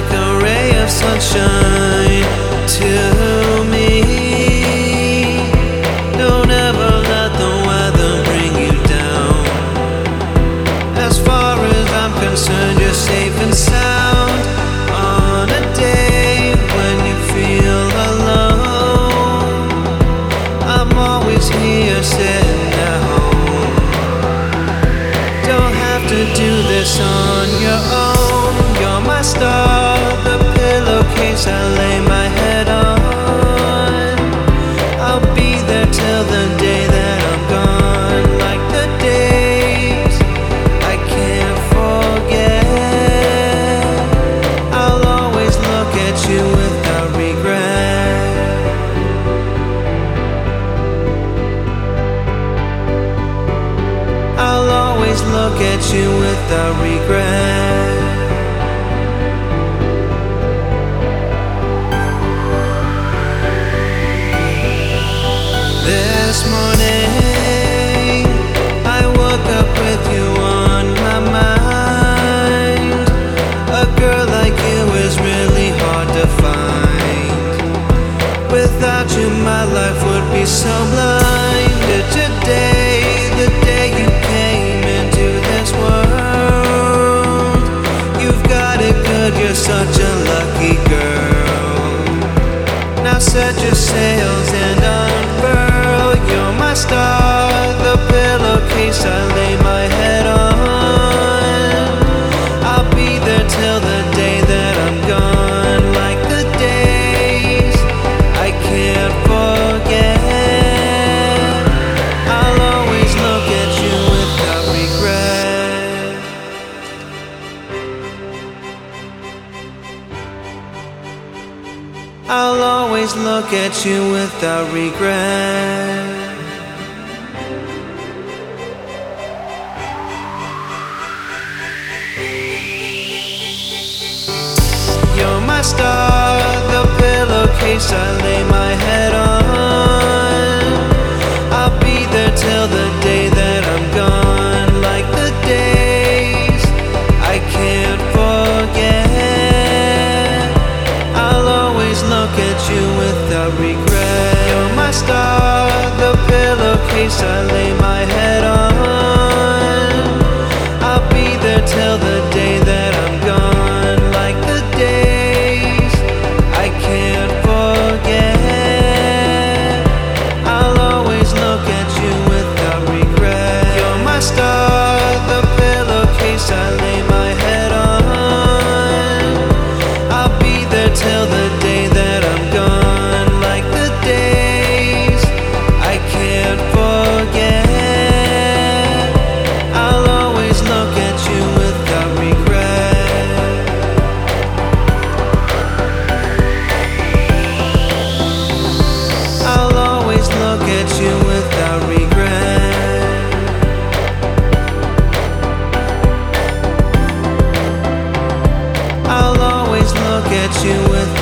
like a ray of sunshine to without regret. I'll always look at you without regret. Without you, my life would be so blinded. Today, the day you came into this world, you've got it good. You're such a lucky girl. Now set your sails and unfurl. You're my star. always look at you without regret. You're my star, the pillowcase I lay my I the pillowcase I lay my head on. at you with